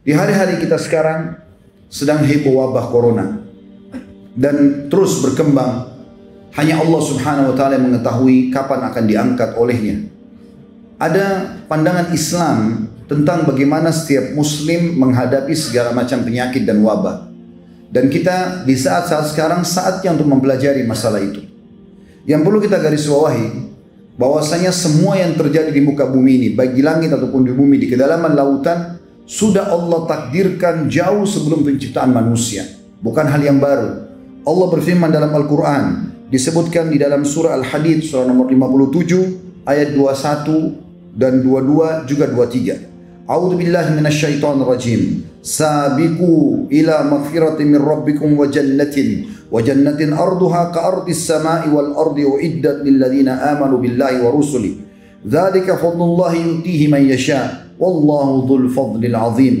Di hari-hari kita sekarang sedang heboh wabah corona dan terus berkembang. Hanya Allah Subhanahu wa taala yang mengetahui kapan akan diangkat olehnya. Ada pandangan Islam tentang bagaimana setiap muslim menghadapi segala macam penyakit dan wabah. Dan kita di saat-saat sekarang saatnya untuk mempelajari masalah itu. Yang perlu kita garis bawahi bahwasanya semua yang terjadi di muka bumi ini, baik di langit ataupun di bumi, di kedalaman lautan, sudah Allah takdirkan jauh sebelum penciptaan manusia. Bukan hal yang baru. Allah berfirman dalam Al-Quran. Disebutkan di dalam surah Al-Hadid surah nomor 57 ayat 21 dan 22 juga 23. A'udzu billahi minasyaitonir rajim. Sabiqu ila magfiratin min rabbikum wa jannatin wa jannatin arduha ka ardis samai wal ardi uiddat lil ladzina amanu billahi wa rusuli. Dzalika fadlullahi yutihi man yasha Wallahu dhul fadlil azim.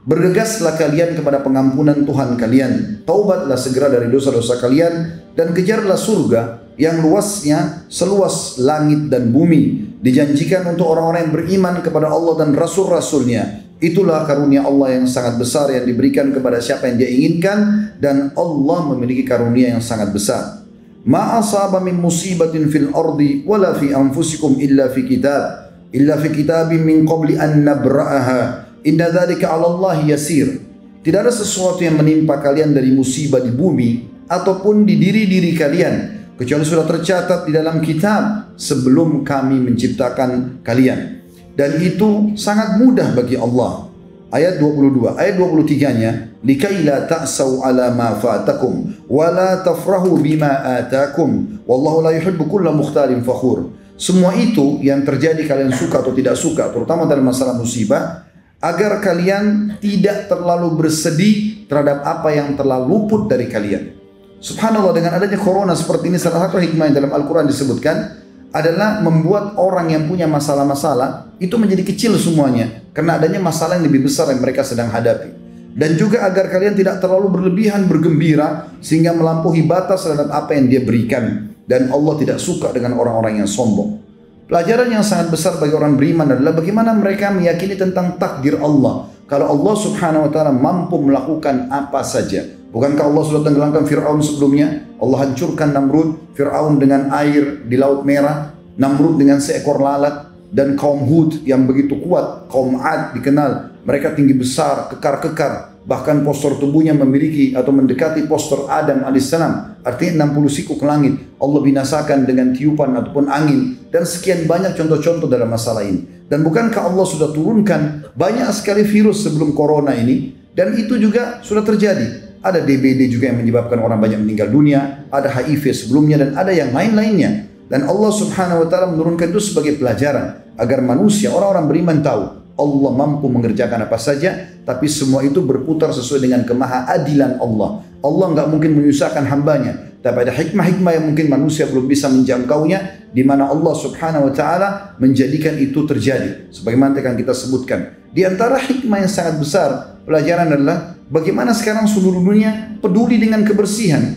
Bergegaslah kalian kepada pengampunan Tuhan kalian. Taubatlah segera dari dosa-dosa kalian dan kejarlah surga yang luasnya seluas langit dan bumi. Dijanjikan untuk orang-orang yang beriman kepada Allah dan Rasul-Rasulnya. Itulah karunia Allah yang sangat besar yang diberikan kepada siapa yang dia inginkan dan Allah memiliki karunia yang sangat besar. Ma asaba min musibatin fil ardi wala fi anfusikum illa fi kitab illa fi kitabim min qabli an nabra'aha. Inna dzalika 'ala Allah yasir. Tidak ada sesuatu yang menimpa kalian dari musibah di bumi ataupun di diri-diri kalian kecuali sudah tercatat di dalam kitab sebelum kami menciptakan kalian. Dan itu sangat mudah bagi Allah ayat 22 ayat 23-nya likai la ta'sau ala ma fatakum wa la tafrahu bima atakum wallahu la yuhibbu kulla mukhtalin fakhur semua itu yang terjadi kalian suka atau tidak suka, terutama dalam masalah musibah, agar kalian tidak terlalu bersedih terhadap apa yang telah luput dari kalian. Subhanallah dengan adanya corona seperti ini salah satu hikmah yang dalam Al-Quran disebutkan adalah membuat orang yang punya masalah-masalah itu menjadi kecil semuanya karena adanya masalah yang lebih besar yang mereka sedang hadapi dan juga agar kalian tidak terlalu berlebihan bergembira sehingga melampaui batas terhadap apa yang dia berikan dan Allah tidak suka dengan orang-orang yang sombong. Pelajaran yang sangat besar bagi orang beriman adalah bagaimana mereka meyakini tentang takdir Allah. Kalau Allah subhanahu wa ta'ala mampu melakukan apa saja. Bukankah Allah sudah tenggelamkan Fir'aun sebelumnya? Allah hancurkan Namrud, Fir'aun dengan air di Laut Merah, Namrud dengan seekor lalat, dan kaum Hud yang begitu kuat, kaum Ad dikenal. Mereka tinggi besar, kekar-kekar, bahkan postur tubuhnya memiliki atau mendekati postur Adam alaihissalam artinya 60 siku ke langit Allah binasakan dengan tiupan ataupun angin. Dan sekian banyak contoh-contoh dalam masalah ini. Dan bukankah Allah sudah turunkan banyak sekali virus sebelum corona ini? Dan itu juga sudah terjadi ada DBD juga yang menyebabkan orang banyak meninggal dunia ada HIV sebelumnya dan ada yang lain-lainnya dan Allah subhanahu wa ta'ala menurunkan itu sebagai pelajaran agar manusia orang-orang beriman tahu Allah mampu mengerjakan apa saja, tapi semua itu berputar sesuai dengan kemahaadilan Allah. Allah nggak mungkin menyusahkan hambanya, tapi ada hikmah-hikmah yang mungkin manusia belum bisa menjangkaunya, di mana Allah Subhanahu Wa Taala menjadikan itu terjadi. Sebagaimana yang kita sebutkan. Di antara hikmah yang sangat besar pelajaran adalah bagaimana sekarang seluruh dunia peduli dengan kebersihan.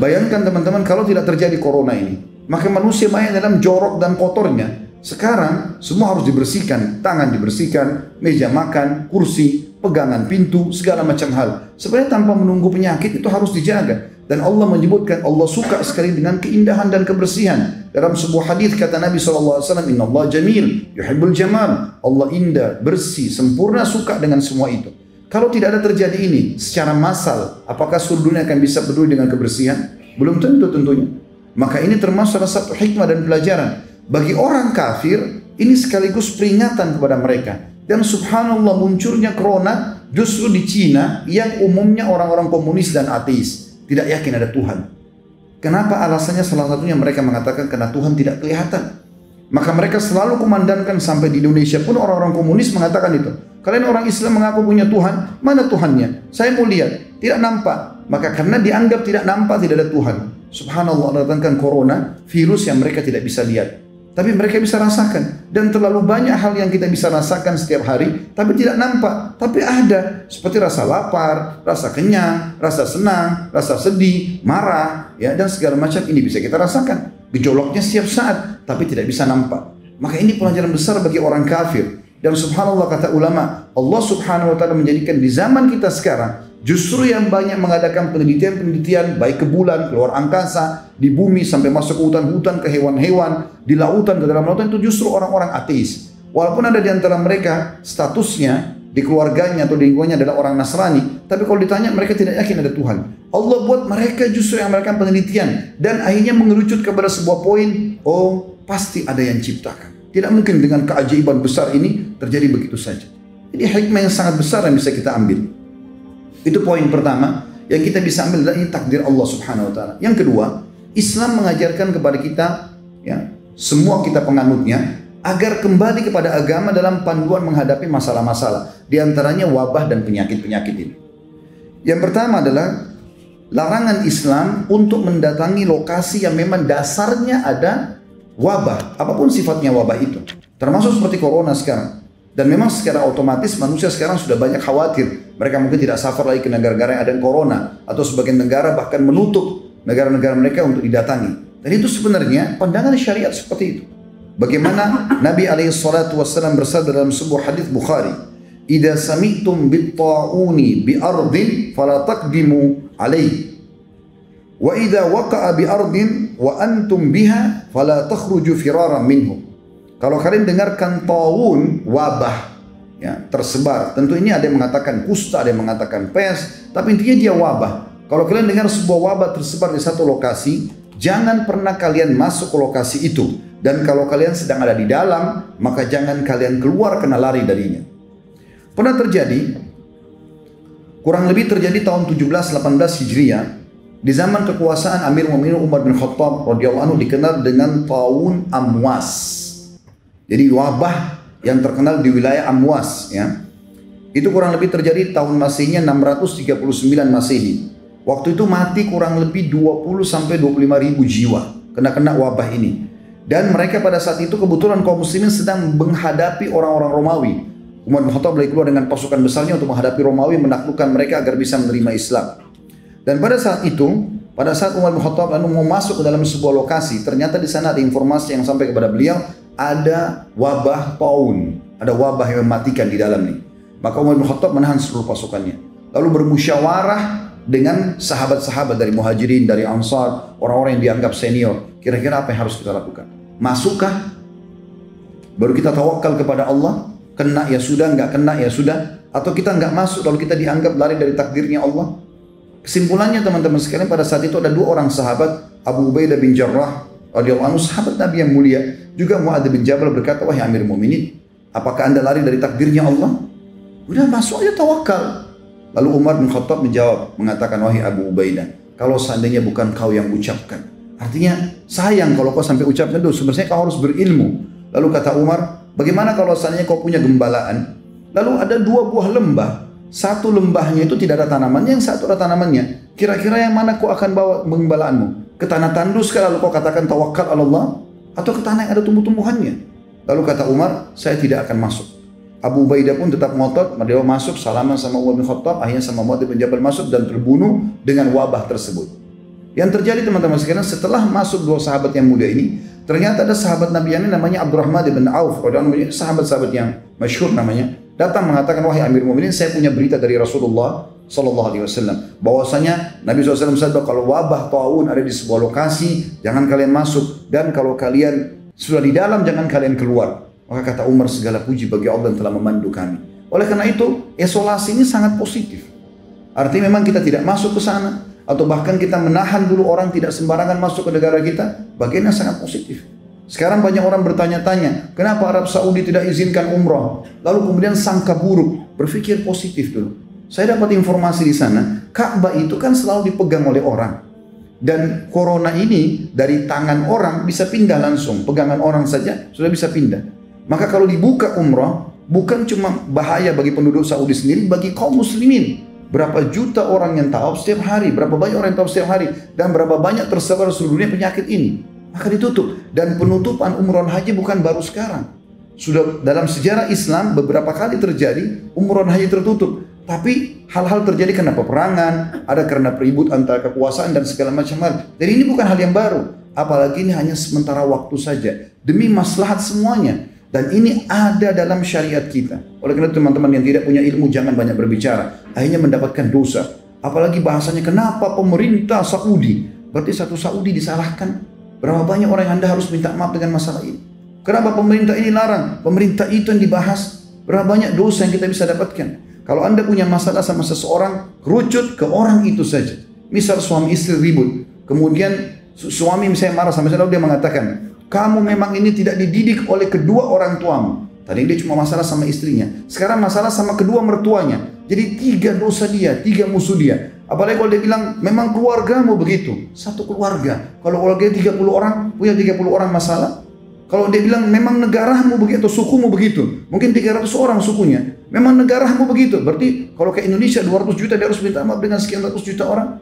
Bayangkan teman-teman kalau tidak terjadi corona ini, maka manusia banyak dalam jorok dan kotornya. Sekarang semua harus dibersihkan, tangan dibersihkan, meja makan, kursi, pegangan pintu, segala macam hal. Sebenarnya tanpa menunggu penyakit itu harus dijaga. Dan Allah menyebutkan Allah suka sekali dengan keindahan dan kebersihan. Dalam sebuah hadis kata Nabi SAW, Inna Allah jamil, yuhibbul jamal. Allah indah, bersih, sempurna, suka dengan semua itu. Kalau tidak ada terjadi ini secara massal, apakah seluruh dunia akan bisa peduli dengan kebersihan? Belum tentu tentunya. Maka ini termasuk salah satu hikmah dan pelajaran bagi orang kafir, ini sekaligus peringatan kepada mereka. Dan subhanallah munculnya corona justru di Cina yang umumnya orang-orang komunis dan ateis. Tidak yakin ada Tuhan. Kenapa alasannya salah satunya mereka mengatakan karena Tuhan tidak kelihatan. Maka mereka selalu kumandangkan sampai di Indonesia pun orang-orang komunis mengatakan itu. Kalian orang Islam mengaku punya Tuhan, mana Tuhannya? Saya mau lihat, tidak nampak. Maka karena dianggap tidak nampak, tidak ada Tuhan. Subhanallah datangkan corona, virus yang mereka tidak bisa lihat. Tapi mereka bisa rasakan dan terlalu banyak hal yang kita bisa rasakan setiap hari tapi tidak nampak tapi ada seperti rasa lapar, rasa kenyang, rasa senang, rasa sedih, marah ya dan segala macam ini bisa kita rasakan gejolaknya setiap saat tapi tidak bisa nampak. Maka ini pelajaran besar bagi orang kafir Dan subhanallah kata ulama, Allah subhanahu wa ta'ala menjadikan di zaman kita sekarang, justru yang banyak mengadakan penelitian-penelitian, baik ke bulan, keluar angkasa, di bumi, sampai masuk ke hutan-hutan, ke hewan-hewan, di lautan, ke dalam lautan, itu justru orang-orang ateis. Walaupun ada di antara mereka statusnya di keluarganya atau di lingkungannya adalah orang Nasrani, tapi kalau ditanya mereka tidak yakin ada Tuhan. Allah buat mereka justru yang melakukan penelitian dan akhirnya mengerucut kepada sebuah poin, oh pasti ada yang ciptakan. Tidak mungkin dengan keajaiban besar ini terjadi begitu saja. Jadi hikmah yang sangat besar yang bisa kita ambil. Itu poin pertama yang kita bisa ambil dari takdir Allah Subhanahu wa taala. Yang kedua, Islam mengajarkan kepada kita ya, semua kita penganutnya agar kembali kepada agama dalam panduan menghadapi masalah-masalah, di antaranya wabah dan penyakit-penyakit ini. Yang pertama adalah larangan Islam untuk mendatangi lokasi yang memang dasarnya ada wabah, apa pun sifatnya wabah itu. Termasuk seperti corona sekarang. Dan memang secara otomatis manusia sekarang sudah banyak khawatir. Mereka mungkin tidak safar lagi ke negara-negara yang ada corona. Atau sebagian negara bahkan menutup negara-negara mereka untuk didatangi. Dan itu sebenarnya pandangan syariat seperti itu. Bagaimana Nabi wassalam bersabda dalam sebuah hadis Bukhari. Ida sami'tum bit-ta'uni bi ardin fala taqdimu alaihi Wa idza waqa'a bi ardin wa antum biha fala takhruju firaran minhu. Kalau kalian dengarkan tawun wabah ya, tersebar. Tentu ini ada yang mengatakan kusta, ada yang mengatakan pes, tapi intinya dia wabah. Kalau kalian dengar sebuah wabah tersebar di satu lokasi, jangan pernah kalian masuk ke lokasi itu. Dan kalau kalian sedang ada di dalam, maka jangan kalian keluar kena lari darinya. Pernah terjadi, kurang lebih terjadi tahun 17-18 Hijriah, di zaman kekuasaan Amir Mu'minin Umar bin Khattab radhiyallahu anhu dikenal dengan taun Amwas. Jadi wabah yang terkenal di wilayah Amwas ya. Itu kurang lebih terjadi tahun Masihnya 639 Masehi. Waktu itu mati kurang lebih 20 sampai 25 ribu jiwa kena kena wabah ini. Dan mereka pada saat itu kebetulan kaum muslimin sedang menghadapi orang-orang Romawi. Umar bin Khattab keluar dengan pasukan besarnya untuk menghadapi Romawi menaklukkan mereka agar bisa menerima Islam. Dan pada saat itu, pada saat Umar bin Khattab lalu mau masuk ke dalam sebuah lokasi, ternyata di sana ada informasi yang sampai kepada beliau ada wabah taun, ada wabah yang mematikan di dalam ini. Maka Umar bin Khattab menahan seluruh pasukannya. Lalu bermusyawarah dengan sahabat-sahabat dari muhajirin, dari ansar, orang-orang yang dianggap senior. Kira-kira apa yang harus kita lakukan? Masukkah? Baru kita tawakal kepada Allah? Kena ya sudah, nggak kena ya sudah. Atau kita nggak masuk lalu kita dianggap lari dari takdirnya Allah? Kesimpulannya teman-teman sekalian pada saat itu ada dua orang sahabat Abu Ubaidah bin Jarrah radhiyallahu anhu sahabat Nabi yang mulia juga Muadz bin Jabal berkata wahai Amir Mu'minin apakah anda lari dari takdirnya Allah? Udah masuk aja tawakal. Lalu Umar bin Khattab menjawab mengatakan wahai Abu Ubaidah kalau seandainya bukan kau yang ucapkan artinya sayang kalau kau sampai ucapkan itu sebenarnya kau harus berilmu. Lalu kata Umar bagaimana kalau seandainya kau punya gembalaan lalu ada dua buah lembah satu lembahnya itu tidak ada tanamannya, yang satu ada tanamannya. Kira-kira yang mana kau akan bawa penggembalaanmu? Ke tanah tandus lalu kau katakan tawakal Allah? Atau ke tanah yang ada tumbuh-tumbuhannya? Lalu kata Umar, saya tidak akan masuk. Abu Ubaidah pun tetap ngotot, dia masuk, salaman sama Umar bin Khattab, akhirnya sama Muhammad bin Jabal masuk dan terbunuh dengan wabah tersebut. Yang terjadi teman-teman sekalian setelah masuk dua sahabat yang muda ini, ternyata ada sahabat Nabi yang namanya Abdurrahman bin Auf, sahabat-sahabat yang masyhur namanya datang mengatakan wahai Amir Mu'minin saya punya berita dari Rasulullah Sallallahu Alaihi Wasallam. Bahwasanya Nabi SAW bersabda kalau wabah taun ada di sebuah lokasi jangan kalian masuk. Dan kalau kalian sudah di dalam jangan kalian keluar. Maka kata Umar segala puji bagi Allah yang telah memandu kami. Oleh karena itu isolasi ini sangat positif. Artinya memang kita tidak masuk ke sana atau bahkan kita menahan dulu orang tidak sembarangan masuk ke negara kita bagian yang sangat positif. Sekarang banyak orang bertanya-tanya, kenapa Arab Saudi tidak izinkan umroh? Lalu kemudian sangka buruk, berpikir positif dulu. Saya dapat informasi di sana, Ka'bah itu kan selalu dipegang oleh orang. Dan corona ini dari tangan orang bisa pindah langsung, pegangan orang saja sudah bisa pindah. Maka kalau dibuka umroh, bukan cuma bahaya bagi penduduk Saudi sendiri, bagi kaum muslimin. Berapa juta orang yang tahu setiap hari, berapa banyak orang yang tahu setiap hari, dan berapa banyak tersebar seluruh dunia penyakit ini maka ditutup. Dan penutupan umroh haji bukan baru sekarang. Sudah dalam sejarah Islam beberapa kali terjadi umroh haji tertutup. Tapi hal-hal terjadi karena peperangan, ada karena peribut antara kekuasaan dan segala macam hal. Jadi ini bukan hal yang baru. Apalagi ini hanya sementara waktu saja. Demi maslahat semuanya. Dan ini ada dalam syariat kita. Oleh karena teman-teman yang tidak punya ilmu jangan banyak berbicara. Akhirnya mendapatkan dosa. Apalagi bahasanya kenapa pemerintah Saudi. Berarti satu Saudi disalahkan. Berapa banyak orang yang anda harus minta maaf dengan masalah ini. Kenapa pemerintah ini larang? Pemerintah itu yang dibahas. Berapa banyak dosa yang kita bisa dapatkan. Kalau anda punya masalah sama seseorang, kerucut ke orang itu saja. Misal suami istri ribut. Kemudian suami misalnya marah sama saya, dia mengatakan, kamu memang ini tidak dididik oleh kedua orang tuamu. Tadi dia cuma masalah sama istrinya. Sekarang masalah sama kedua mertuanya. Jadi tiga dosa dia, tiga musuh dia. Apalagi kalau dia bilang, memang keluargamu begitu. Satu keluarga. Kalau keluarga 30 orang, punya 30 orang masalah. Kalau dia bilang, memang negaramu begitu, sukumu begitu. Mungkin 300 orang sukunya. Memang negaramu begitu. Berarti kalau ke Indonesia 200 juta, dia harus minta maaf dengan sekian ratus juta orang.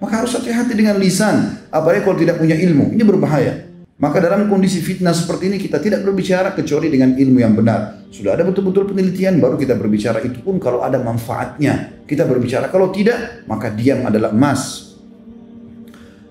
Maka harus hati-hati dengan lisan. Apalagi kalau tidak punya ilmu. Ini berbahaya. Maka dalam kondisi fitnah seperti ini kita tidak berbicara kecuali dengan ilmu yang benar. Sudah ada betul-betul penelitian baru kita berbicara itu pun kalau ada manfaatnya kita berbicara. Kalau tidak maka diam adalah emas.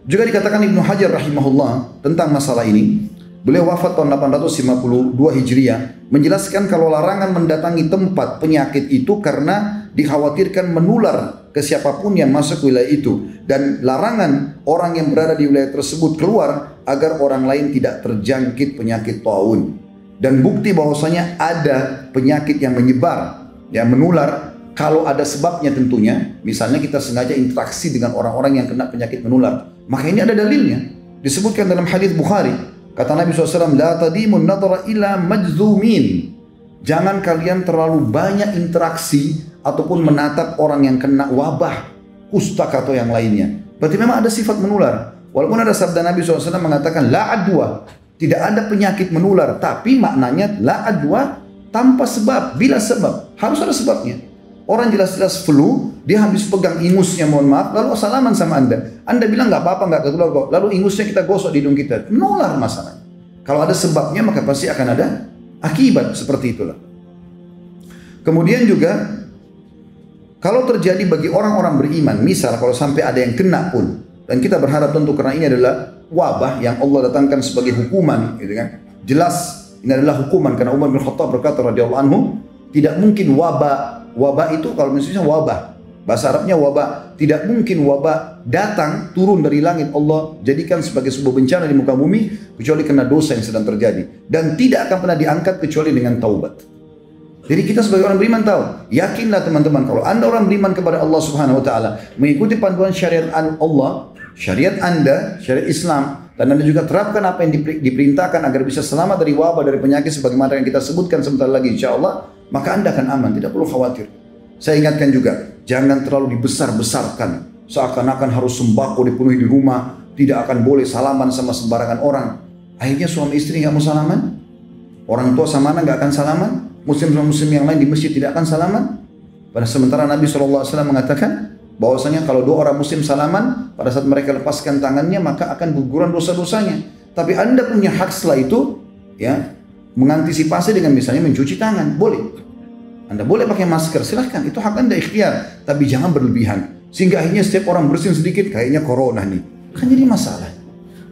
Juga dikatakan Ibnu Hajar rahimahullah tentang masalah ini. Beliau wafat tahun 852 Hijriah menjelaskan kalau larangan mendatangi tempat penyakit itu karena dikhawatirkan menular ke siapa pun yang masuk wilayah itu dan larangan orang yang berada di wilayah tersebut keluar agar orang lain tidak terjangkit penyakit taun. Dan bukti bahwasanya ada penyakit yang menyebar yang menular kalau ada sebabnya tentunya misalnya kita sengaja interaksi dengan orang-orang yang kena penyakit menular. Maka ini ada dalilnya disebutkan dalam hadis Bukhari Kata Nabi SAW, La tadimun nadara ila majzumin. Jangan kalian terlalu banyak interaksi ataupun menatap orang yang kena wabah, kustak atau yang lainnya. Berarti memang ada sifat menular. Walaupun ada sabda Nabi SAW mengatakan la adwa, tidak ada penyakit menular, tapi maknanya la adwa tanpa sebab, bila sebab, harus ada sebabnya. Orang jelas-jelas flu, dia habis pegang ingusnya, mohon maaf, lalu salaman sama Anda. Anda bilang nggak apa-apa, nggak ketular kok. Lalu ingusnya kita gosok di hidung kita. Menular masalahnya. Kalau ada sebabnya, maka pasti akan ada akibat seperti itulah. Kemudian juga, kalau terjadi bagi orang-orang beriman, misal kalau sampai ada yang kena pun, dan kita berharap tentu karena ini adalah wabah yang Allah datangkan sebagai hukuman, gitu kan? Jelas ini adalah hukuman karena Umar bin Khattab berkata radhiyallahu anhu, tidak mungkin wabah Wabah itu kalau misalnya wabah. Bahasa Arabnya wabah. Tidak mungkin wabah datang turun dari langit Allah jadikan sebagai sebuah bencana di muka bumi kecuali karena dosa yang sedang terjadi dan tidak akan pernah diangkat kecuali dengan taubat. Jadi kita sebagai orang beriman tahu, yakinlah teman-teman kalau Anda orang beriman kepada Allah Subhanahu wa taala, mengikuti panduan syariat Allah, syariat Anda, syariat Islam dan Anda juga terapkan apa yang diperintahkan agar bisa selamat dari wabah dari penyakit sebagaimana yang kita sebutkan sebentar lagi insya Allah maka Anda akan aman, tidak perlu khawatir. Saya ingatkan juga, jangan terlalu dibesar-besarkan. Seakan-akan harus sembako dipenuhi di rumah, tidak akan boleh salaman sama sembarangan orang. Akhirnya suami istri nggak mau salaman, orang tua sama anak nggak akan salaman, muslim sama muslim yang lain di masjid tidak akan salaman. Pada sementara Nabi SAW mengatakan bahwasanya kalau dua orang muslim salaman, pada saat mereka lepaskan tangannya maka akan guguran dosa-dosanya. Tapi anda punya hak setelah itu, ya mengantisipasi dengan misalnya mencuci tangan, boleh. Anda boleh pakai masker, silahkan. Itu hak Anda ikhtiar. Tapi jangan berlebihan. Sehingga akhirnya setiap orang bersin sedikit, kayaknya corona nih. Kan jadi masalah.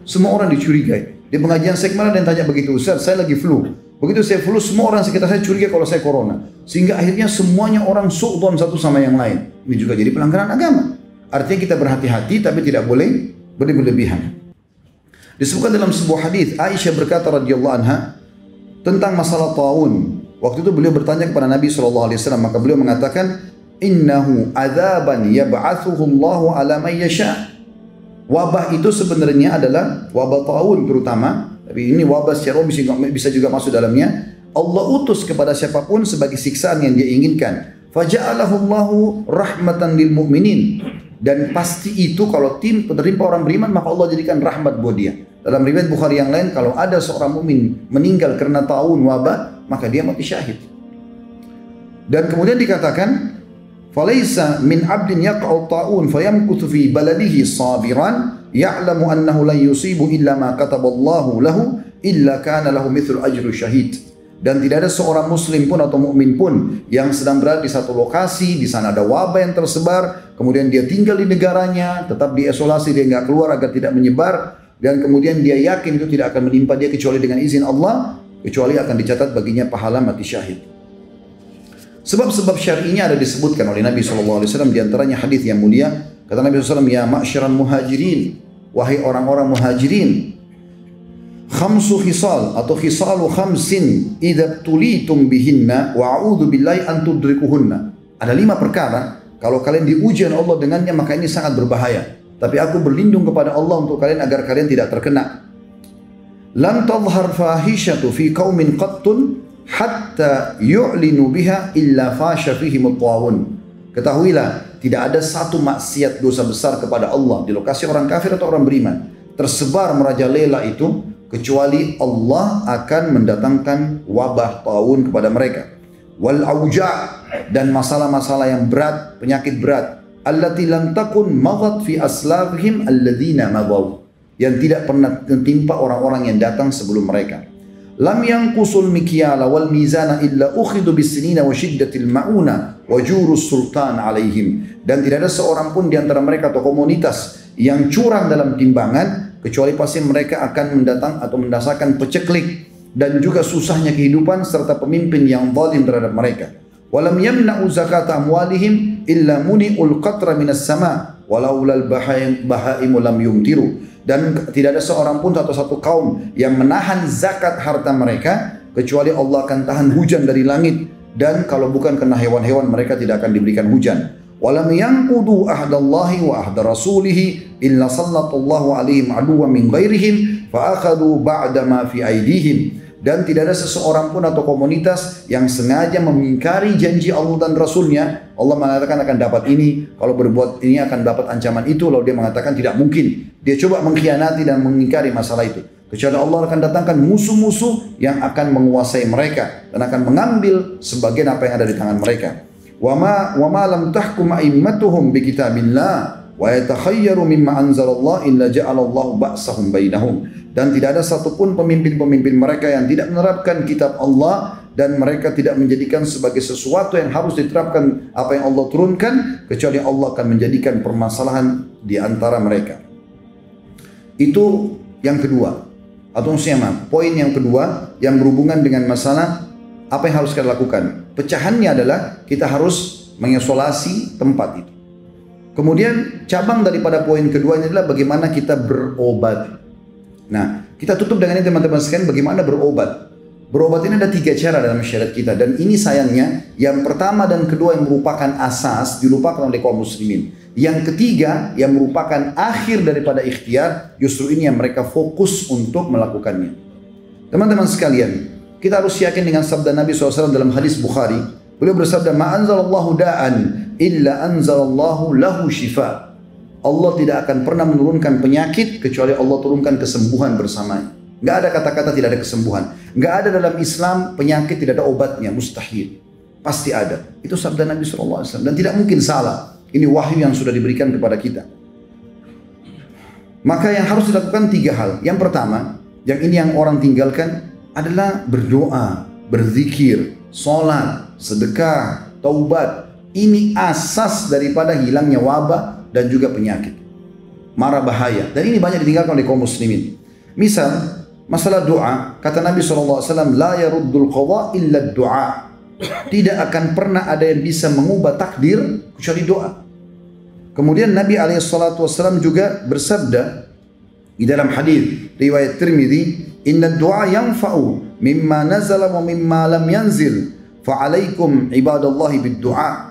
Semua orang dicurigai. Di pengajian saya kemarin yang tanya begitu, Ustaz, saya lagi flu. Begitu saya flu, semua orang sekitar saya curiga kalau saya corona. Sehingga akhirnya semuanya orang su'udon satu sama yang lain. Ini juga jadi pelanggaran agama. Artinya kita berhati-hati tapi tidak boleh berlebihan. Disebutkan dalam sebuah hadis Aisyah berkata radhiyallahu anha tentang masalah taun Waktu itu beliau bertanya kepada Nabi SAW, maka beliau mengatakan, Innahu adzaban yab'athuhu Allahu ala yasha. Wabah itu sebenarnya adalah wabah taun terutama, tapi ini wabah secara umum bisa juga masuk dalamnya. Allah utus kepada siapa pun sebagai siksaan yang dia inginkan. Faja'alahu Allahu rahmatan lil mu'minin. Dan pasti itu kalau tim penerima orang beriman maka Allah jadikan rahmat buat dia. Dalam riwayat Bukhari yang lain kalau ada seorang mukmin meninggal karena taun wabah maka dia mati syahid. Dan kemudian dikatakan, "Falaisa min 'abdin yaqa'u ta'un fayamkuthu fi baladihi sabiran ya'lamu annahu lan yusibu illa ma kataballahu lahu illa kana lahu mithlu ajru syahid." Dan tidak ada seorang muslim pun atau mukmin pun yang sedang berada di satu lokasi, di sana ada wabah yang tersebar, kemudian dia tinggal di negaranya, tetap diisolasi, dia nggak keluar agar tidak menyebar, dan kemudian dia yakin itu tidak akan menimpa dia kecuali dengan izin Allah, kecuali akan dicatat baginya pahala mati syahid. Sebab-sebab syar'inya ada disebutkan oleh Nabi SAW di antaranya hadis yang mulia. Kata Nabi SAW, Ya ma'syaran muhajirin, wahai orang-orang muhajirin, khamsu khisal atau khisalu khamsin idza tulitum bihinna wa a'udzu billahi an. Ada lima perkara kalau kalian diuji Allah dengannya maka ini sangat berbahaya. Tapi aku berlindung kepada Allah untuk kalian agar kalian tidak terkena. Lan tadhhar fahishatu fi qaumin qattun hatta yu'linu biha illa fasha fihi mutawun. Ketahuilah, tidak ada satu maksiat dosa besar kepada Allah di lokasi orang kafir atau orang beriman. Tersebar merajalela itu kecuali Allah akan mendatangkan wabah taun kepada mereka. Wal auja dan masalah-masalah yang berat, penyakit berat. Allati lam takun maghat fi aslafihim alladzina madaw. Yang tidak pernah menimpa orang-orang yang datang sebelum mereka. Lam yang kusul mikyala wal mizana illa ukhidu bisinina wa syiddatil mauna wa jurus sultan alaihim. Dan tidak ada seorang pun di antara mereka atau komunitas yang curang dalam timbangan kecuali pasti mereka akan mendatang atau mendasarkan peceklik dan juga susahnya kehidupan serta pemimpin yang zalim terhadap mereka. Walam yamna'u zakat amwalihim illa muni'ul qatra minas sama. Walau lal bahaimu lam yumtiru. Dan tidak ada seorang pun atau satu kaum yang menahan zakat harta mereka kecuali Allah akan tahan hujan dari langit. Dan kalau bukan kena hewan-hewan mereka tidak akan diberikan hujan. Walam yanqudu ahdallahi wa ahda rasulihi illa sallallahu alaihim aduwa min ghairihim fa akhadhu ba'da fi aidihim dan tidak ada seseorang pun atau komunitas yang sengaja mengingkari janji Allah dan Rasulnya. Allah mengatakan akan dapat ini, kalau berbuat ini akan dapat ancaman itu, lalu dia mengatakan tidak mungkin. Dia coba mengkhianati dan mengingkari masalah itu. Kecuali Allah akan datangkan musuh-musuh yang akan menguasai mereka dan akan mengambil sebagian apa yang ada di tangan mereka. Wa ma wa ma lam tahkum a'immatuhum bi wa yatakhayyaru mimma anzalallah illa ja'alallahu ba'sahum bainahum dan tidak ada satupun pemimpin-pemimpin mereka yang tidak menerapkan kitab Allah dan mereka tidak menjadikan sebagai sesuatu yang harus diterapkan apa yang Allah turunkan kecuali Allah akan menjadikan permasalahan di antara mereka. Itu yang kedua. Atau maksudnya poin yang kedua yang berhubungan dengan masalah apa yang harus kita lakukan. Pecahannya adalah kita harus mengisolasi tempat itu. Kemudian cabang daripada poin kedua ini adalah bagaimana kita berobat. Nah, kita tutup dengan ini teman-teman sekalian bagaimana berobat. Berobat ini ada tiga cara dalam syariat kita dan ini sayangnya yang pertama dan kedua yang merupakan asas dilupakan oleh kaum muslimin. Yang ketiga yang merupakan akhir daripada ikhtiar justru ini yang mereka fokus untuk melakukannya. Teman-teman sekalian, kita harus yakin dengan sabda Nabi SAW dalam hadis Bukhari. Beliau bersabda, "Ma'anzalallahu da'an illa anzalallahu lahu shifa." Allah tidak akan pernah menurunkan penyakit kecuali Allah turunkan kesembuhan bersamanya. Enggak ada kata-kata tidak ada kesembuhan. Enggak ada dalam Islam penyakit tidak ada obatnya, mustahil. Pasti ada. Itu sabda Nabi SAW. Dan tidak mungkin salah. Ini wahyu yang sudah diberikan kepada kita. Maka yang harus dilakukan tiga hal. Yang pertama, yang ini yang orang tinggalkan adalah berdoa, berzikir, sholat, sedekah, taubat. Ini asas daripada hilangnya wabah dan juga penyakit. Marah bahaya. Dan ini banyak ditinggalkan oleh kaum muslimin. Misal, masalah doa, kata Nabi SAW, La yaruddul qadha illa doa. Tidak akan pernah ada yang bisa mengubah takdir kecuali doa. Kemudian Nabi SAW juga bersabda di dalam hadis riwayat Tirmidzi, "Inna doa yang fa'u mimma nazala wa mimma lam yanzil, fa'alaikum ibadallahi bid doa."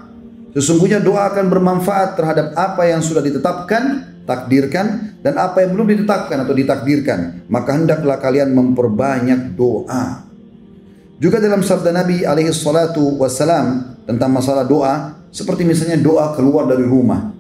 Sesungguhnya doa akan bermanfaat terhadap apa yang sudah ditetapkan, takdirkan, dan apa yang belum ditetapkan atau ditakdirkan. Maka hendaklah kalian memperbanyak doa. Juga dalam sabda Nabi alaihi salatu wassalam tentang masalah doa, seperti misalnya doa keluar dari rumah.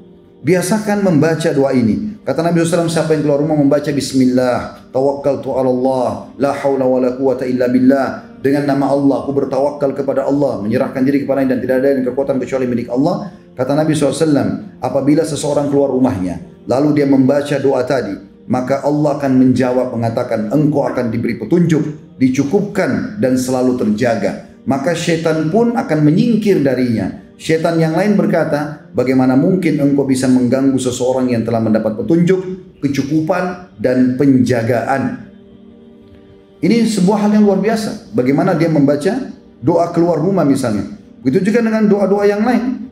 Biasakan membaca doa ini. Kata Nabi SAW, siapa yang keluar rumah membaca Bismillah, tawakkaltu ala Allah, la hawla wa la quwata illa billah, dengan nama Allah, aku bertawakal kepada Allah, menyerahkan diri kepada dan tidak ada yang kekuatan kecuali milik Allah. Kata Nabi SAW, apabila seseorang keluar rumahnya, lalu dia membaca doa tadi, maka Allah akan menjawab mengatakan, engkau akan diberi petunjuk, dicukupkan dan selalu terjaga. Maka syaitan pun akan menyingkir darinya. Syaitan yang lain berkata, bagaimana mungkin engkau bisa mengganggu seseorang yang telah mendapat petunjuk, kecukupan, dan penjagaan. Ini sebuah hal yang luar biasa. Bagaimana dia membaca doa keluar rumah misalnya. Begitu juga dengan doa-doa yang lain.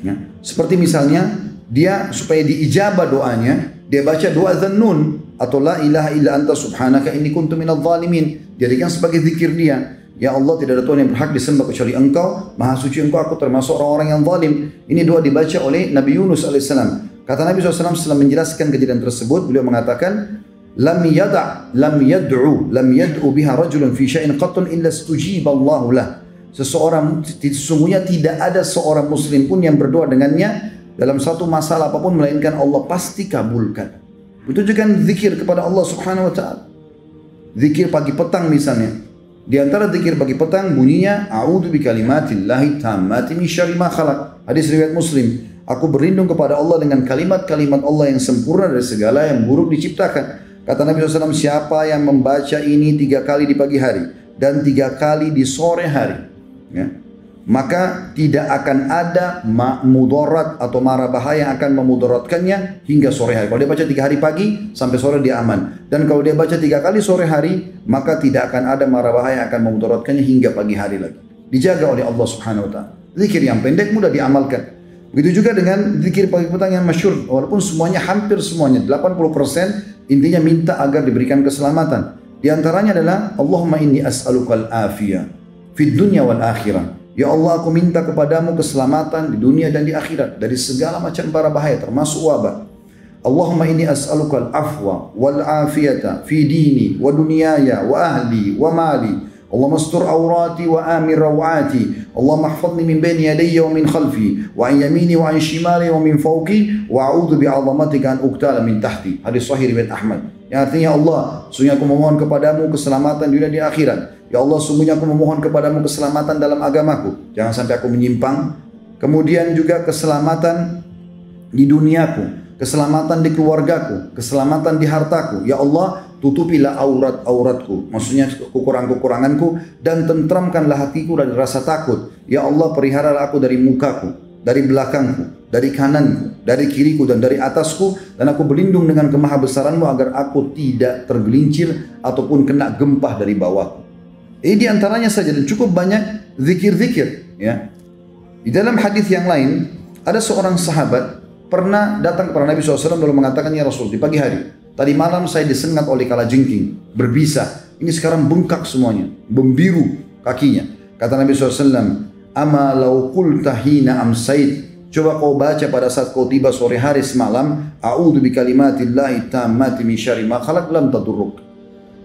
Ya. Seperti misalnya dia supaya diijabah doanya, dia baca doa dzannun atau la ilaha illa anta subhanaka inni kuntu minadh dhalimin. Jadikan sebagai zikir dia. Ya Allah tidak ada Tuhan yang berhak disembah kecuali Engkau, Maha suci Engkau, aku termasuk orang-orang yang zalim. Ini doa dibaca oleh Nabi Yunus alaihissalam. Kata Nabi SAW setelah menjelaskan kejadian tersebut, beliau mengatakan, lam yada' lam yad'u lam yad'u biha rajulun fi syai'in qattun illa stujiba Allah lah. Seseorang sesungguhnya tidak ada seorang muslim pun yang berdoa dengannya dalam satu masalah apa pun melainkan Allah pasti kabulkan. Itu juga zikir kepada Allah Subhanahu wa taala. Zikir pagi petang misalnya. Di antara zikir pagi petang bunyinya a'udzu bikalimatillahi tammati min syarri ma khalaq. Hadis riwayat Muslim. Aku berlindung kepada Allah dengan kalimat-kalimat Allah yang sempurna dari segala yang buruk diciptakan. Kata Nabi SAW, siapa yang membaca ini tiga kali di pagi hari dan tiga kali di sore hari, ya, maka tidak akan ada mudarat atau mara bahaya yang akan memudaratkannya hingga sore hari. Kalau dia baca tiga hari pagi sampai sore dia aman. Dan kalau dia baca tiga kali sore hari, maka tidak akan ada mara bahaya yang akan memudaratkannya hingga pagi hari lagi. Dijaga oleh Allah Subhanahu wa taala. Zikir yang pendek mudah diamalkan. Begitu juga dengan zikir pagi petang yang masyur. Walaupun semuanya hampir semuanya 80% intinya minta agar diberikan keselamatan. Di antaranya adalah Allahumma inni as'alukal afiyah fid dunya wal akhirah. Ya Allah aku minta kepadamu keselamatan di dunia dan di akhirat dari segala macam bara bahaya termasuk wabah. Allahumma inni as'aluka al-afwa wal afiyata fi dini wa dunyaya wa ahli wa mali. Allahumma ihfazni min bayni yadayya wa min khalfi wa an yamini wa an shimali wa min fawqi wa a'udzu bi'azamatika an uqtala min tahti. Hadis sahih riwayat Ahmad. Yang artinya Allah, sungguh aku memohon kepadamu keselamatan dunia di akhirat. Ya Allah sungguhnya aku memohon kepadamu keselamatan dalam agamaku. Jangan sampai aku menyimpang. Kemudian juga keselamatan di duniaku. Keselamatan di keluargaku. Keselamatan di hartaku. Ya Allah tutupilah aurat-auratku. Maksudnya kekurangan-kekuranganku. Dan tentramkanlah hatiku dari rasa takut. Ya Allah periharalah aku dari mukaku. Dari belakangku. Dari kananku. Dari kiriku dan dari atasku. Dan aku berlindung dengan kemahabesaranmu agar aku tidak tergelincir ataupun kena gempah dari bawahku. Ini di antaranya saja dan cukup banyak zikir-zikir. Ya. Di dalam hadis yang lain ada seorang sahabat pernah datang kepada Nabi SAW lalu mengatakan ya Rasul di pagi hari tadi malam saya disengat oleh kala jengking berbisa. Ini sekarang bengkak semuanya membiru kakinya. Kata Nabi SAW ama lau qulta hina amsait Coba kau baca pada saat kau tiba sore hari semalam, a'udzu bikalimatillahi tammati min syarri ma khalaq lam tadurruk.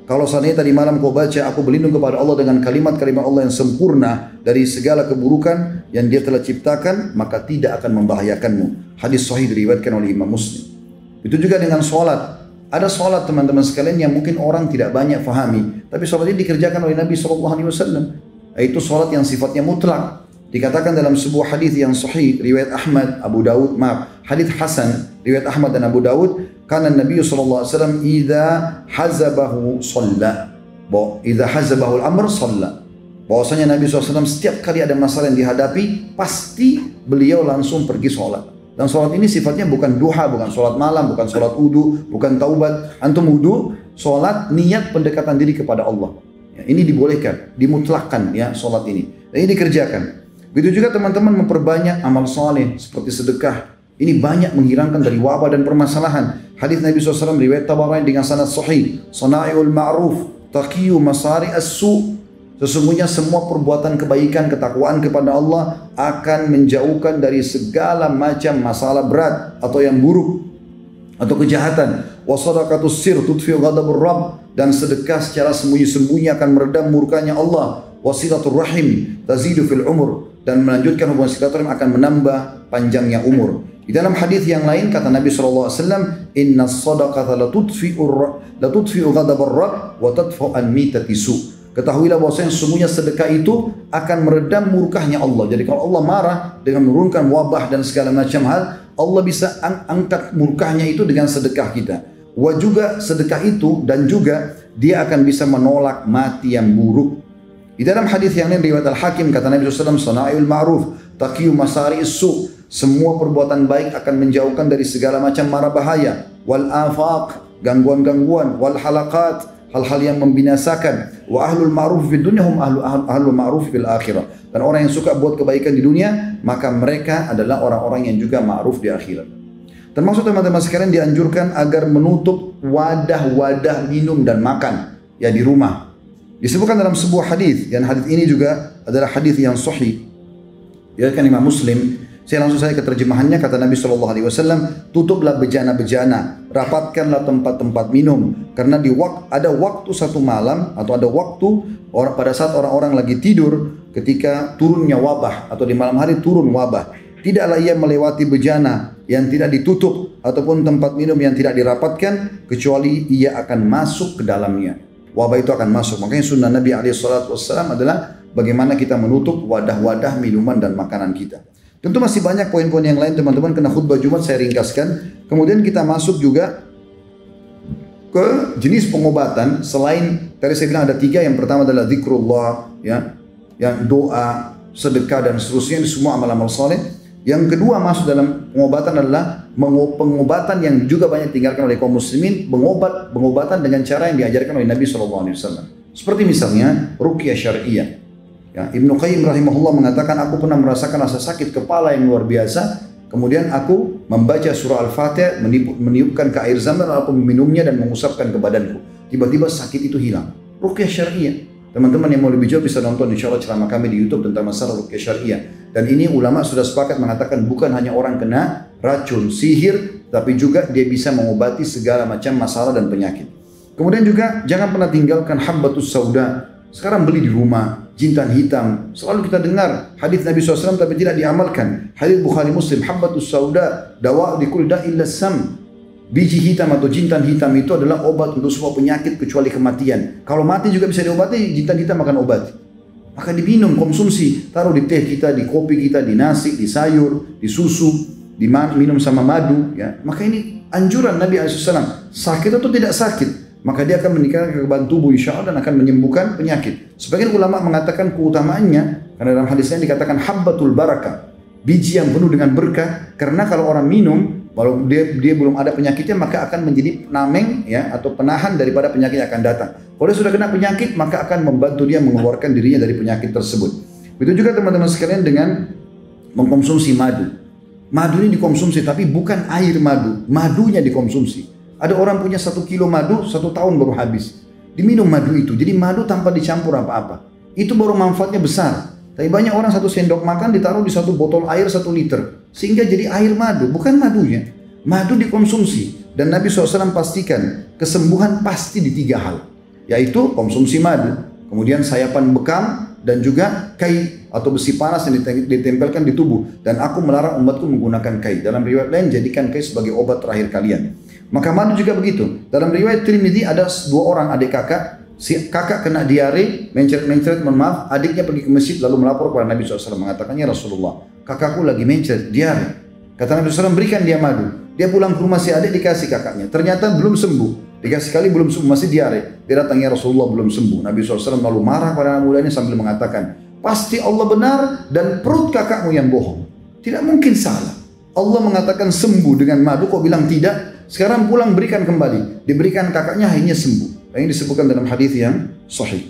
Kalau seandainya tadi malam kau baca, aku berlindung kepada Allah dengan kalimat-kalimat Allah yang sempurna dari segala keburukan yang dia telah ciptakan, maka tidak akan membahayakanmu. Hadis sahih diriwayatkan oleh Imam Muslim. Itu juga dengan sholat. Ada sholat teman-teman sekalian yang mungkin orang tidak banyak fahami. Tapi sholat ini dikerjakan oleh Nabi SAW. Itu sholat yang sifatnya mutlak. Dikatakan dalam sebuah hadis yang sahih riwayat Ahmad, Abu Dawud, maaf, hadis Hasan riwayat Ahmad dan Abu Dawud karena Nabi sallallahu alaihi wasallam idza hazabahu shalla. Bahwa idza hazabahu al-amr shalla. Bahwasanya Nabi SAW setiap kali ada masalah yang dihadapi, pasti beliau langsung pergi sholat. Dan sholat ini sifatnya bukan duha, bukan sholat malam, bukan sholat udu, bukan taubat. Antum udu, sholat niat pendekatan diri kepada Allah. Ya, ini dibolehkan, dimutlakkan ya sholat ini. Dan ini dikerjakan. Begitu juga teman-teman memperbanyak amal soleh seperti sedekah, ini banyak menghilangkan dari wabah dan permasalahan. Hadis Nabi SAW riwayat Tabarani dengan sanad sahih. Sana'iul ma'ruf taqiyu masari as-su. Sesungguhnya semua perbuatan kebaikan, ketakwaan kepada Allah akan menjauhkan dari segala macam masalah berat atau yang buruk atau kejahatan. Wa sadaqatus sir tudfi ghadabur rabb dan sedekah secara sembunyi-sembunyi akan meredam murkanya Allah. Wasilatul rahim tazidu fil umur dan melanjutkan hubungan silaturahim akan menambah panjangnya umur. Di dalam hadis yang lain kata Nabi SAW, Inna sadaqata la tudfi'u la tudfi'u ghadabar rabb wa tadfu an mitati su. Ketahuilah bahwasanya sesungguhnya sedekah itu akan meredam murkahnya Allah. Jadi kalau Allah marah dengan menurunkan wabah dan segala macam hal, Allah bisa ang angkat murkahnya itu dengan sedekah kita. Wa juga sedekah itu dan juga dia akan bisa menolak mati yang buruk. Di dalam hadis yang lain riwayat Al-Hakim kata Nabi SAW, Sana'il ma'ruf, taqiyu masari su semua perbuatan baik akan menjauhkan dari segala macam mara bahaya. Wal afaq, gangguan-gangguan. Wal halakat, hal-hal yang membinasakan. Wa ahlul ma'ruf fid dunya hum ahlu ahlul ma'ruf fil akhirah. Dan orang yang suka buat kebaikan di dunia, maka mereka adalah orang-orang yang juga ma'ruf di akhirat. Termasuk teman-teman sekalian dianjurkan agar menutup wadah-wadah minum dan makan ya di rumah. Disebutkan dalam sebuah hadis dan hadis ini juga adalah hadis yang sahih. Ya kan Imam Muslim saya langsung saya ke terjemahannya kata Nabi Shallallahu Alaihi Wasallam tutuplah bejana-bejana rapatkanlah tempat-tempat minum karena di wak, ada waktu satu malam atau ada waktu orang pada saat orang-orang lagi tidur ketika turunnya wabah atau di malam hari turun wabah tidaklah ia melewati bejana yang tidak ditutup ataupun tempat minum yang tidak dirapatkan kecuali ia akan masuk ke dalamnya wabah itu akan masuk. Makanya sunnah Nabi SAW adalah bagaimana kita menutup wadah-wadah minuman dan makanan kita. Tentu masih banyak poin-poin yang lain teman-teman kena khutbah Jumat saya ringkaskan. Kemudian kita masuk juga ke jenis pengobatan selain tadi saya bilang ada tiga. Yang pertama adalah zikrullah ya yang doa sedekah dan seterusnya. Ini semua amal-amal soleh yang kedua masuk dalam pengobatan adalah pengobatan yang juga banyak tinggalkan oleh kaum muslimin mengobat pengobatan dengan cara yang diajarkan oleh Nabi SAW seperti misalnya rukyah syariah Ya, Ibnu Qayyim rahimahullah mengatakan aku pernah merasakan rasa sakit kepala yang luar biasa. Kemudian aku membaca surah Al-Fatihah, meniupkan ke air zam aku meminumnya dan mengusapkan ke badanku. Tiba-tiba sakit itu hilang. Rukyah syariah. Teman-teman yang mau lebih jauh bisa nonton insya Allah ceramah kami di YouTube tentang masalah rukyah syariah. Dan ini ulama sudah sepakat mengatakan bukan hanya orang kena racun, sihir, tapi juga dia bisa mengobati segala macam masalah dan penyakit. Kemudian juga jangan pernah tinggalkan habbatus sauda. Sekarang beli di rumah, jintan hitam. Selalu kita dengar hadis Nabi SAW tapi tidak diamalkan. Hadis Bukhari Muslim, habbatus sauda, dawa di kulda illa sam. Biji hitam atau jintan hitam itu adalah obat untuk semua penyakit kecuali kematian. Kalau mati juga bisa diobati, jintan hitam akan obat. Maka diminum, konsumsi, taruh di teh kita, di kopi kita, di nasi, di sayur, di susu, diminum sama madu. Ya, maka ini anjuran Nabi SAW. Sakit atau tidak sakit, maka dia akan meningkatkan kekebalan tubuh insya Allah dan akan menyembuhkan penyakit. Sebagian ulama mengatakan keutamaannya karena dalam hadisnya dikatakan habbatul barakah, biji yang penuh dengan berkah karena kalau orang minum kalau dia dia belum ada penyakitnya maka akan menjadi penameng ya atau penahan daripada penyakit yang akan datang. Kalau dia sudah kena penyakit maka akan membantu dia mengeluarkan dirinya dari penyakit tersebut. Begitu juga teman-teman sekalian dengan mengkonsumsi madu. Madu ini dikonsumsi tapi bukan air madu, madunya dikonsumsi. Ada orang punya satu kilo madu, satu tahun baru habis. Diminum madu itu. Jadi madu tanpa dicampur apa-apa. Itu baru manfaatnya besar. Tapi banyak orang satu sendok makan ditaruh di satu botol air satu liter. Sehingga jadi air madu. Bukan madunya. Madu dikonsumsi. Dan Nabi SAW pastikan kesembuhan pasti di tiga hal. Yaitu konsumsi madu. Kemudian sayapan bekam dan juga kai atau besi panas yang ditempelkan di tubuh. Dan aku melarang umatku menggunakan kai. Dalam riwayat lain jadikan kai sebagai obat terakhir kalian. Maka madu juga begitu. Dalam riwayat Trimidi ada dua orang adik kakak. Si kakak kena diare, mencret-mencret, mohon maaf. Adiknya pergi ke masjid lalu melapor kepada Nabi SAW. Mengatakannya Rasulullah, kakakku lagi mencret, diare. Kata Nabi SAW, berikan dia madu. Dia pulang ke rumah si adik dikasih kakaknya. Ternyata belum sembuh. Dikasih kali belum sembuh, masih diare. Dia datangnya Rasulullah belum sembuh. Nabi SAW lalu marah pada anak mudanya sambil mengatakan, pasti Allah benar dan perut kakakmu yang bohong. Tidak mungkin salah. Allah mengatakan sembuh dengan madu, kok bilang tidak? Sekarang pulang berikan kembali. Diberikan kakaknya akhirnya sembuh. Ini disebutkan dalam hadis yang sahih.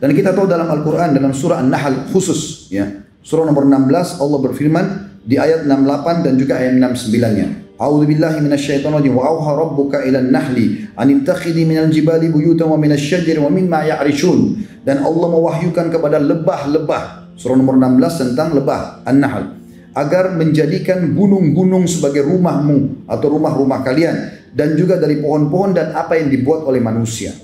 Dan kita tahu dalam Al-Quran dalam surah An-Nahl khusus ya. Surah nomor 16 Allah berfirman di ayat 68 dan juga ayat 69-nya. A'udzu billahi minasyaitonir rajim wa auha rabbuka ila an-nahli an ittakhidhi minal jibali buyutan wa minasyajari wa mimma ya'rishun. Dan Allah mewahyukan kepada lebah-lebah. Surah nomor 16 tentang lebah An-Nahl agar menjadikan gunung-gunung sebagai rumahmu atau rumah-rumah kalian dan juga dari pohon-pohon dan apa yang dibuat oleh manusia.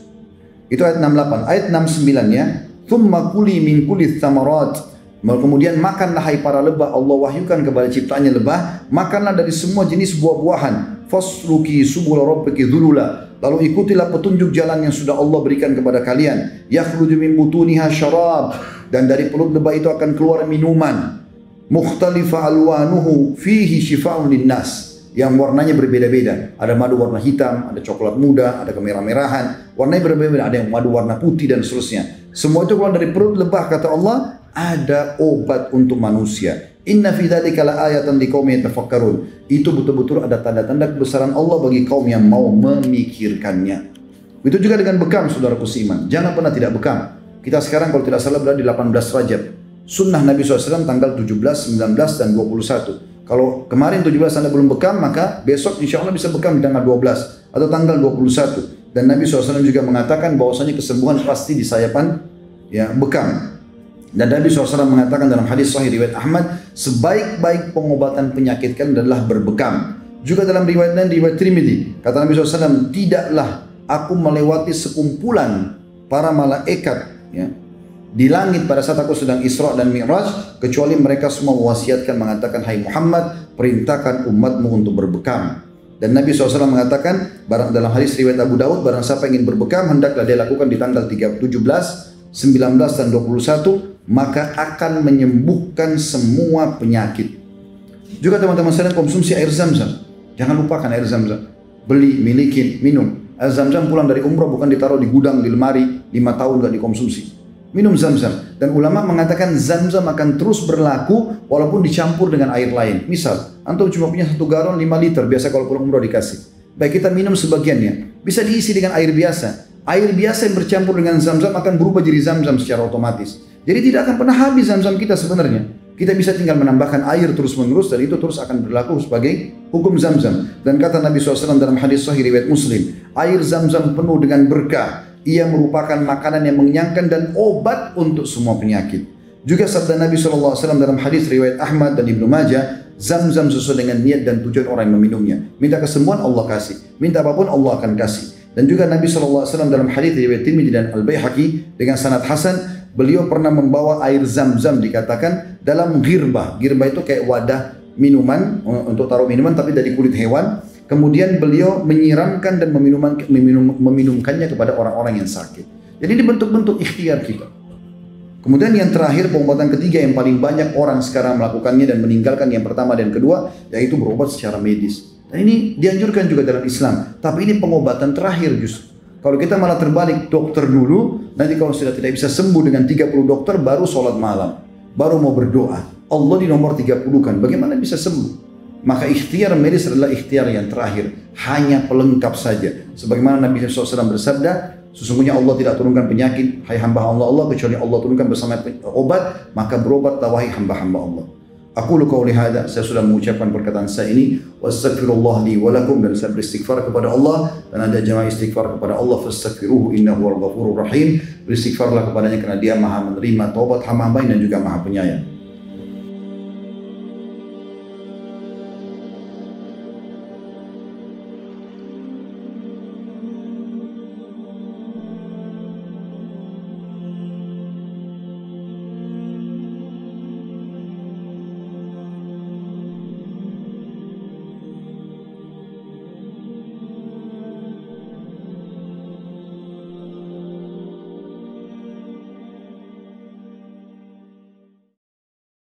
Itu ayat 68. Ayat 69 ya. Thumma kuli min thamarat. Kemudian makanlah hai para lebah Allah wahyukan kepada ciptaannya lebah, makanlah dari semua jenis buah-buahan. Fasluki subul rabbiki dhulula. Lalu ikutilah petunjuk jalan yang sudah Allah berikan kepada kalian. Yakhruju min butuniha syarab dan dari perut lebah itu akan keluar minuman mukhtalifa alwanuhu fihi shifa'un linnas yang warnanya berbeda-beda. Ada madu warna hitam, ada coklat muda, ada kemerah-merahan. Warnanya berbeda-beda. Ada yang madu warna putih dan seterusnya. Semua itu keluar dari perut lebah kata Allah. Ada obat untuk manusia. Inna fi dzalika ayatan liqaumin yatafakkarun. Itu betul-betul ada tanda-tanda kebesaran Allah bagi kaum yang mau memikirkannya. Begitu juga dengan bekam, saudara seiman. Jangan pernah tidak bekam. Kita sekarang kalau tidak salah berada di 18 Rajab. Sunnah Nabi SAW tanggal 17, 19, dan 21. Kalau kemarin 17 Anda belum bekam, maka besok insya Allah bisa bekam di tanggal 12 atau tanggal 21. Dan Nabi SAW juga mengatakan bahwasanya kesembuhan pasti di sayapan ya bekam. Dan Nabi SAW mengatakan dalam hadis sahih riwayat Ahmad, sebaik-baik pengobatan penyakit kan adalah berbekam. Juga dalam riwayat lain riwayat Trimidi, kata Nabi SAW, tidaklah aku melewati sekumpulan para malaikat ya, di langit pada saat aku sedang Isra dan Mi'raj kecuali mereka semua mewasiatkan mengatakan hai Muhammad perintahkan umatmu untuk berbekam dan Nabi SAW mengatakan barang dalam hadis riwayat Abu Daud barang siapa ingin berbekam hendaklah dia lakukan di tanggal 17, 19 dan 21 maka akan menyembuhkan semua penyakit. Juga teman-teman sekalian konsumsi air zam-zam. Jangan lupakan air zam-zam. Beli, miliki, minum. Air zam-zam pulang dari umroh bukan ditaruh di gudang, di lemari, lima tahun gak dikonsumsi. Minum zam-zam. Dan ulama mengatakan zam-zam akan terus berlaku walaupun dicampur dengan air lain. Misal, antum cuma punya satu galon 5 liter, biasa kalau pulang umroh dikasih. Baik kita minum sebagiannya. Bisa diisi dengan air biasa. Air biasa yang bercampur dengan zam-zam akan berubah jadi zam-zam secara otomatis. Jadi tidak akan pernah habis zam-zam kita sebenarnya. Kita bisa tinggal menambahkan air terus menerus dan itu terus akan berlaku sebagai hukum zam-zam. Dan kata Nabi SAW dalam hadis sahih riwayat Muslim, air zam-zam penuh dengan berkah. Ia merupakan makanan yang mengenyangkan dan obat untuk semua penyakit. Juga sabda Nabi SAW dalam hadis riwayat Ahmad dan Ibnu Majah, zam-zam sesuai dengan niat dan tujuan orang yang meminumnya. Minta kesembuhan Allah kasih. Minta apa pun Allah akan kasih. Dan juga Nabi SAW dalam hadis riwayat Tirmidzi dan Al Baihaqi dengan sanad hasan beliau pernah membawa air zam-zam dikatakan dalam girbah. Girbah itu kayak wadah minuman untuk taruh minuman tapi dari kulit hewan. Kemudian beliau menyiramkan dan meminum, meminumkannya kepada orang-orang yang sakit. Jadi ini bentuk-bentuk ikhtiar kita. Kemudian yang terakhir pengobatan ketiga yang paling banyak orang sekarang melakukannya dan meninggalkan yang pertama dan kedua yaitu berobat secara medis. Dan ini dianjurkan juga dalam Islam. Tapi ini pengobatan terakhir justru. Kalau kita malah terbalik dokter dulu, nanti kalau sudah tidak bisa sembuh dengan 30 dokter baru sholat malam. Baru mau berdoa. Allah di nomor 30 kan, bagaimana bisa sembuh? Maka ikhtiar medis adalah ikhtiar yang terakhir. Hanya pelengkap saja. Sebagaimana Nabi SAW bersabda, sesungguhnya Allah tidak turunkan penyakit, hai hamba Allah Allah, kecuali Allah turunkan bersama obat, maka berobat wahai hamba-hamba Allah. Aku lu qauli hada, saya sudah mengucapkan perkataan saya ini. Wassalamualaikum li wa lakum dan saya beristighfar kepada Allah dan ada jamaah istighfar kepada Allah fastaghfiruhu innahu wal ghafurur rahim. Beristighfarlah kepadanya karena dia Maha menerima taubat hamba-hamba dan juga Maha penyayang.